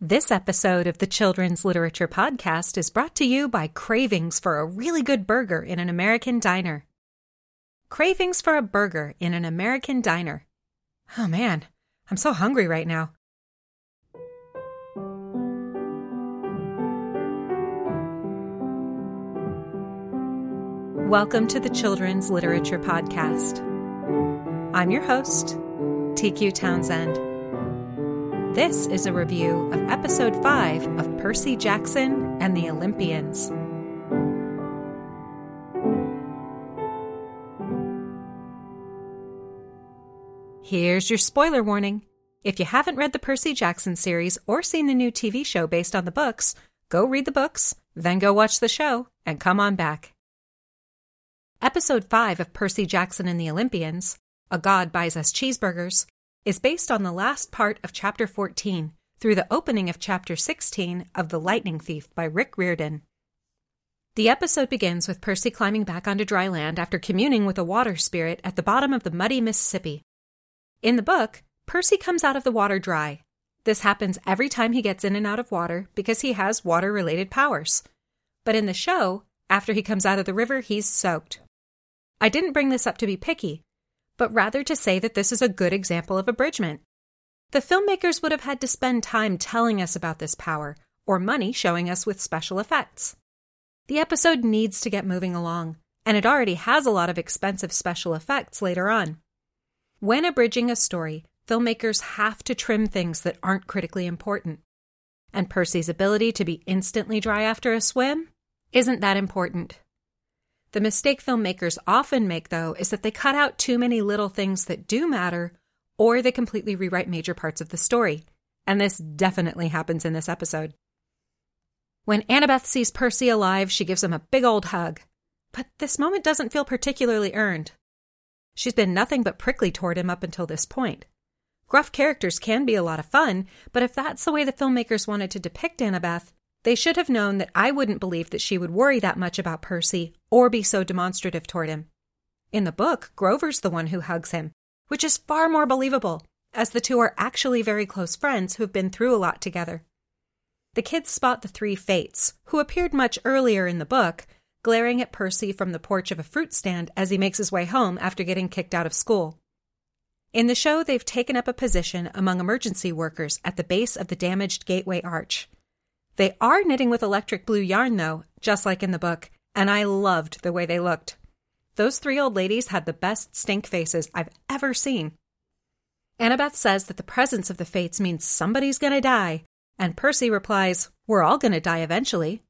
This episode of the Children's Literature Podcast is brought to you by Cravings for a really good burger in an American diner. Cravings for a burger in an American diner. Oh man, I'm so hungry right now. Welcome to the Children's Literature Podcast. I'm your host, TQ Townsend. This is a review of episode 5 of Percy Jackson and the Olympians. Here's your spoiler warning. If you haven't read the Percy Jackson series or seen the new TV show based on the books, go read the books, then go watch the show, and come on back. Episode 5 of Percy Jackson and the Olympians, A God Buys Us Cheeseburgers, is based on the last part of Chapter 14 through the opening of Chapter 16 of The Lightning Thief by Rick Riordan. The episode begins with Percy climbing back onto dry land after communing with a water spirit at the bottom of the muddy Mississippi. In the book, Percy comes out of the water dry. This happens every time he gets in and out of water because he has water related powers. But in the show, after he comes out of the river, he's soaked. I didn't bring this up to be picky, but rather to say that this is a good example of abridgment. The filmmakers would have had to spend time telling us about this power, or money showing us with special effects. The episode needs to get moving along, and it already has a lot of expensive special effects later on. When abridging a story, filmmakers have to trim things that aren't critically important. And Percy's ability to be instantly dry after a swim isn't that important. The mistake filmmakers often make, though, is that they cut out too many little things that do matter, or they completely rewrite major parts of the story. And this definitely happens in this episode. When Annabeth sees Percy alive, she gives him a big old hug. But this moment doesn't feel particularly earned. She's been nothing but prickly toward him up until this point. Gruff characters can be a lot of fun, but if that's the way the filmmakers wanted to depict Annabeth, they should have known that I wouldn't believe that she would worry that much about Percy or be so demonstrative toward him. In the book, Grover's the one who hugs him, which is far more believable, as the two are actually very close friends who have been through a lot together. The kids spot the three Fates, who appeared much earlier in the book, glaring at Percy from the porch of a fruit stand as he makes his way home after getting kicked out of school. In the show, they've taken up a position among emergency workers at the base of the damaged Gateway Arch. They are knitting with electric blue yarn, though, just like in the book, and I loved the way they looked. Those three old ladies had the best stink faces I've ever seen. Annabeth says that the presence of the fates means somebody's gonna die, and Percy replies, We're all gonna die eventually.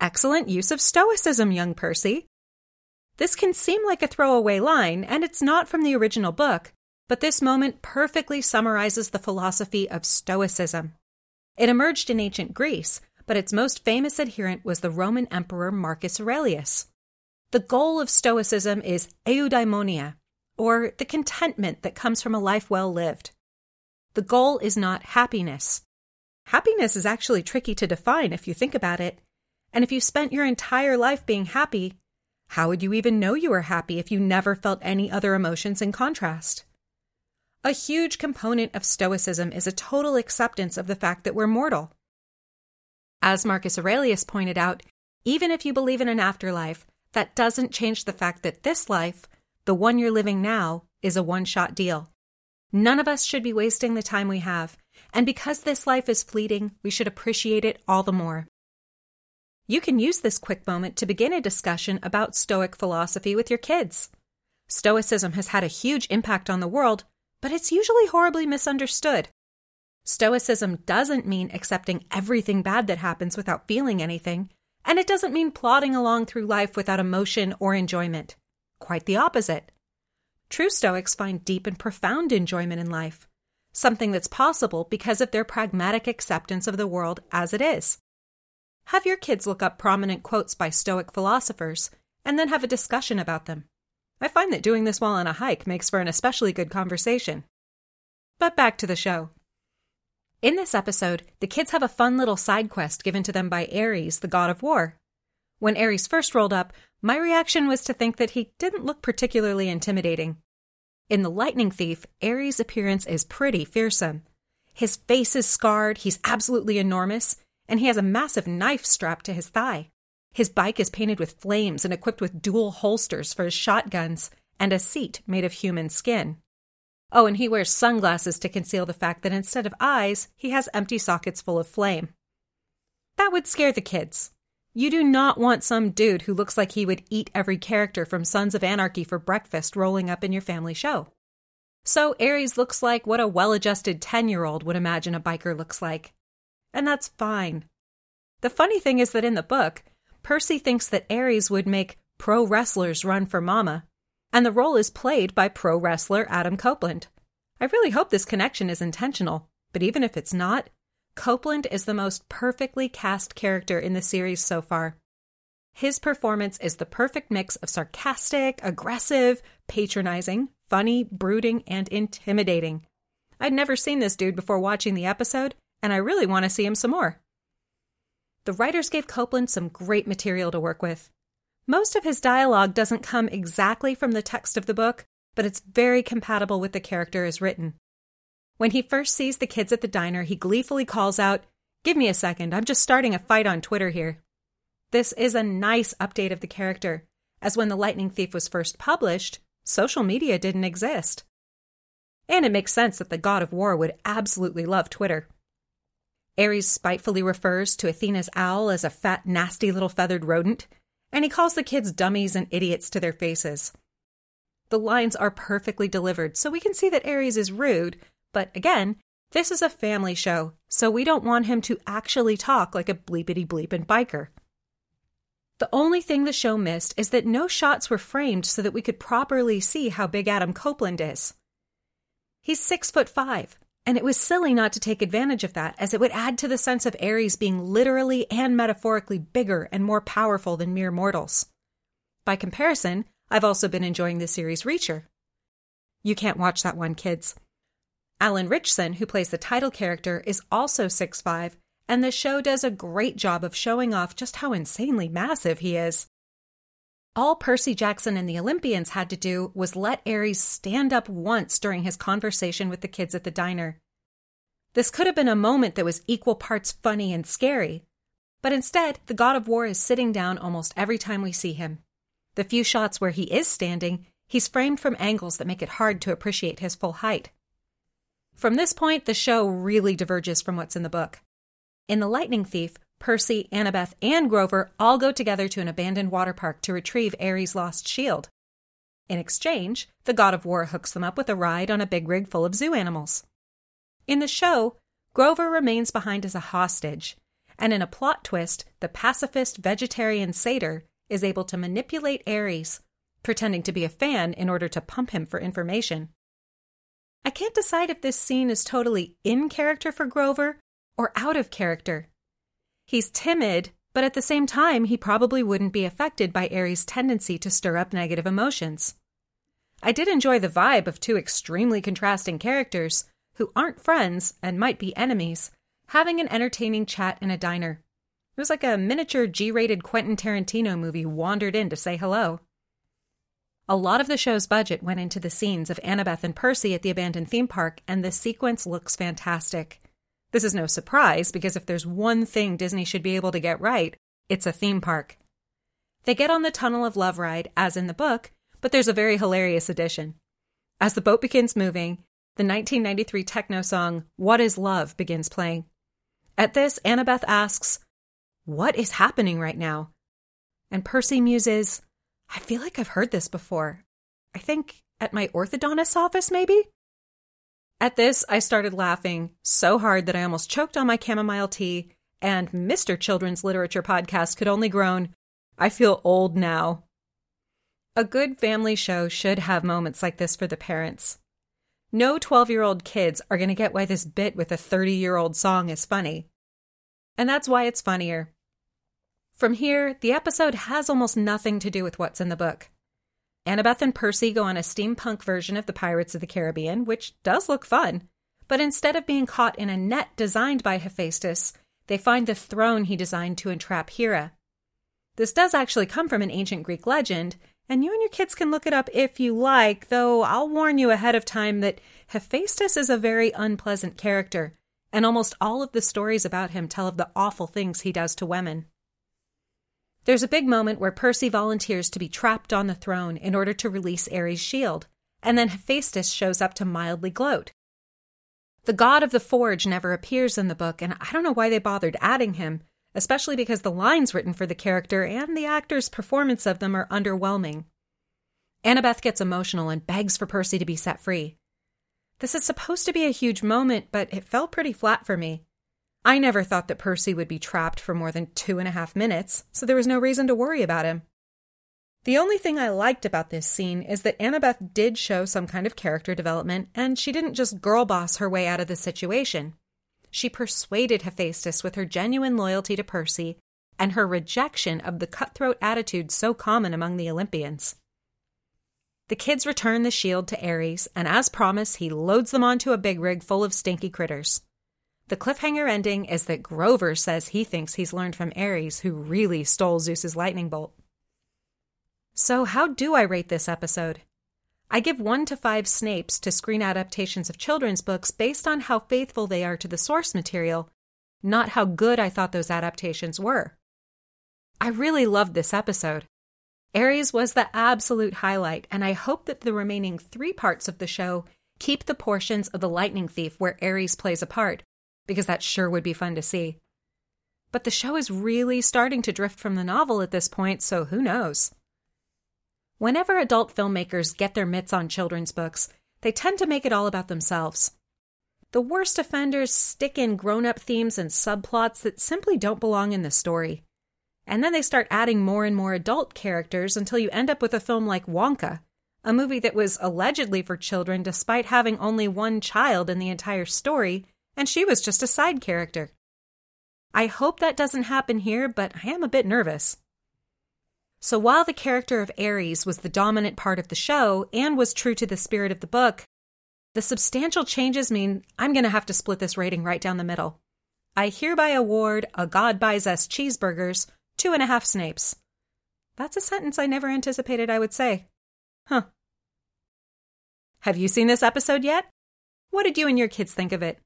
Excellent use of stoicism, young Percy. This can seem like a throwaway line, and it's not from the original book, but this moment perfectly summarizes the philosophy of Stoicism. It emerged in ancient Greece, but its most famous adherent was the Roman Emperor Marcus Aurelius. The goal of Stoicism is eudaimonia, or the contentment that comes from a life well lived. The goal is not happiness. Happiness is actually tricky to define if you think about it. And if you spent your entire life being happy, how would you even know you were happy if you never felt any other emotions in contrast? A huge component of Stoicism is a total acceptance of the fact that we're mortal. As Marcus Aurelius pointed out, even if you believe in an afterlife, that doesn't change the fact that this life, the one you're living now, is a one shot deal. None of us should be wasting the time we have, and because this life is fleeting, we should appreciate it all the more. You can use this quick moment to begin a discussion about Stoic philosophy with your kids. Stoicism has had a huge impact on the world but it's usually horribly misunderstood. Stoicism doesn't mean accepting everything bad that happens without feeling anything, and it doesn't mean plodding along through life without emotion or enjoyment. Quite the opposite. True Stoics find deep and profound enjoyment in life, something that's possible because of their pragmatic acceptance of the world as it is. Have your kids look up prominent quotes by Stoic philosophers and then have a discussion about them. I find that doing this while on a hike makes for an especially good conversation. But back to the show. In this episode, the kids have a fun little side quest given to them by Ares, the god of war. When Ares first rolled up, my reaction was to think that he didn't look particularly intimidating. In The Lightning Thief, Ares' appearance is pretty fearsome. His face is scarred, he's absolutely enormous, and he has a massive knife strapped to his thigh. His bike is painted with flames and equipped with dual holsters for his shotguns and a seat made of human skin. Oh, and he wears sunglasses to conceal the fact that instead of eyes, he has empty sockets full of flame. That would scare the kids. You do not want some dude who looks like he would eat every character from Sons of Anarchy for breakfast rolling up in your family show. So Ares looks like what a well adjusted 10 year old would imagine a biker looks like. And that's fine. The funny thing is that in the book, Percy thinks that Ares would make pro wrestlers run for mama, and the role is played by pro wrestler Adam Copeland. I really hope this connection is intentional, but even if it's not, Copeland is the most perfectly cast character in the series so far. His performance is the perfect mix of sarcastic, aggressive, patronizing, funny, brooding, and intimidating. I'd never seen this dude before watching the episode, and I really want to see him some more. The writers gave Copeland some great material to work with. Most of his dialogue doesn't come exactly from the text of the book, but it's very compatible with the character as written. When he first sees the kids at the diner, he gleefully calls out, Give me a second, I'm just starting a fight on Twitter here. This is a nice update of the character, as when The Lightning Thief was first published, social media didn't exist. And it makes sense that the god of war would absolutely love Twitter. Ares spitefully refers to Athena's owl as a fat, nasty little feathered rodent, and he calls the kids dummies and idiots to their faces. The lines are perfectly delivered, so we can see that Ares is rude, but again, this is a family show, so we don't want him to actually talk like a bleepity bleep and biker. The only thing the show missed is that no shots were framed so that we could properly see how big Adam Copeland is. He's six foot five, and it was silly not to take advantage of that, as it would add to the sense of Ares being literally and metaphorically bigger and more powerful than mere mortals. By comparison, I've also been enjoying the series Reacher. You can't watch that one, kids. Alan Ritchson, who plays the title character, is also 6'5, and the show does a great job of showing off just how insanely massive he is. All Percy Jackson and the Olympians had to do was let Ares stand up once during his conversation with the kids at the diner. This could have been a moment that was equal parts funny and scary, but instead, the god of war is sitting down almost every time we see him. The few shots where he is standing, he's framed from angles that make it hard to appreciate his full height. From this point, the show really diverges from what's in the book. In The Lightning Thief, Percy, Annabeth, and Grover all go together to an abandoned water park to retrieve Ares' lost shield. In exchange, the god of war hooks them up with a ride on a big rig full of zoo animals. In the show, Grover remains behind as a hostage, and in a plot twist, the pacifist vegetarian satyr is able to manipulate Ares, pretending to be a fan in order to pump him for information. I can't decide if this scene is totally in character for Grover or out of character. He's timid, but at the same time, he probably wouldn't be affected by Ares' tendency to stir up negative emotions. I did enjoy the vibe of two extremely contrasting characters who aren't friends and might be enemies having an entertaining chat in a diner. It was like a miniature G rated Quentin Tarantino movie wandered in to say hello. A lot of the show's budget went into the scenes of Annabeth and Percy at the abandoned theme park, and the sequence looks fantastic. This is no surprise because if there's one thing Disney should be able to get right, it's a theme park. They get on the Tunnel of Love ride, as in the book, but there's a very hilarious addition. As the boat begins moving, the 1993 techno song What is Love begins playing. At this, Annabeth asks, What is happening right now? And Percy muses, I feel like I've heard this before. I think at my orthodontist's office, maybe? At this, I started laughing so hard that I almost choked on my chamomile tea, and Mr. Children's Literature podcast could only groan, I feel old now. A good family show should have moments like this for the parents. No 12 year old kids are going to get why this bit with a 30 year old song is funny. And that's why it's funnier. From here, the episode has almost nothing to do with what's in the book. Annabeth and Percy go on a steampunk version of the Pirates of the Caribbean, which does look fun. But instead of being caught in a net designed by Hephaestus, they find the throne he designed to entrap Hera. This does actually come from an ancient Greek legend, and you and your kids can look it up if you like, though I'll warn you ahead of time that Hephaestus is a very unpleasant character, and almost all of the stories about him tell of the awful things he does to women. There's a big moment where Percy volunteers to be trapped on the throne in order to release Ares' shield, and then Hephaestus shows up to mildly gloat. The god of the forge never appears in the book, and I don't know why they bothered adding him, especially because the lines written for the character and the actor's performance of them are underwhelming. Annabeth gets emotional and begs for Percy to be set free. This is supposed to be a huge moment, but it fell pretty flat for me. I never thought that Percy would be trapped for more than two and a half minutes, so there was no reason to worry about him. The only thing I liked about this scene is that Annabeth did show some kind of character development, and she didn't just girl boss her way out of the situation. She persuaded Hephaestus with her genuine loyalty to Percy and her rejection of the cutthroat attitude so common among the Olympians. The kids return the shield to Ares, and as promised, he loads them onto a big rig full of stinky critters. The cliffhanger ending is that Grover says he thinks he's learned from Ares, who really stole Zeus's lightning bolt. So, how do I rate this episode? I give 1 to 5 Snapes to screen adaptations of children's books based on how faithful they are to the source material, not how good I thought those adaptations were. I really loved this episode. Ares was the absolute highlight, and I hope that the remaining three parts of the show keep the portions of The Lightning Thief where Ares plays a part, because that sure would be fun to see. But the show is really starting to drift from the novel at this point, so who knows? Whenever adult filmmakers get their mitts on children's books, they tend to make it all about themselves. The worst offenders stick in grown up themes and subplots that simply don't belong in the story. And then they start adding more and more adult characters until you end up with a film like Wonka, a movie that was allegedly for children despite having only one child in the entire story and she was just a side character. I hope that doesn't happen here, but I am a bit nervous. So while the character of Ares was the dominant part of the show and was true to the spirit of the book, the substantial changes mean I'm going to have to split this rating right down the middle. I hereby award a God buys us cheeseburgers two and a half snapes. That's a sentence I never anticipated I would say. Huh. Have you seen this episode yet? What did you and your kids think of it?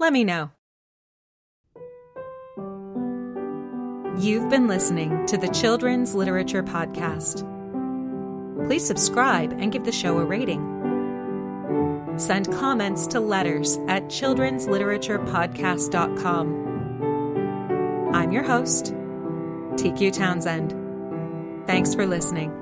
Let me know. You've been listening to the Children's Literature Podcast. Please subscribe and give the show a rating. Send comments to letters at children'sliteraturepodcast.com. I'm your host, TQ Townsend. Thanks for listening.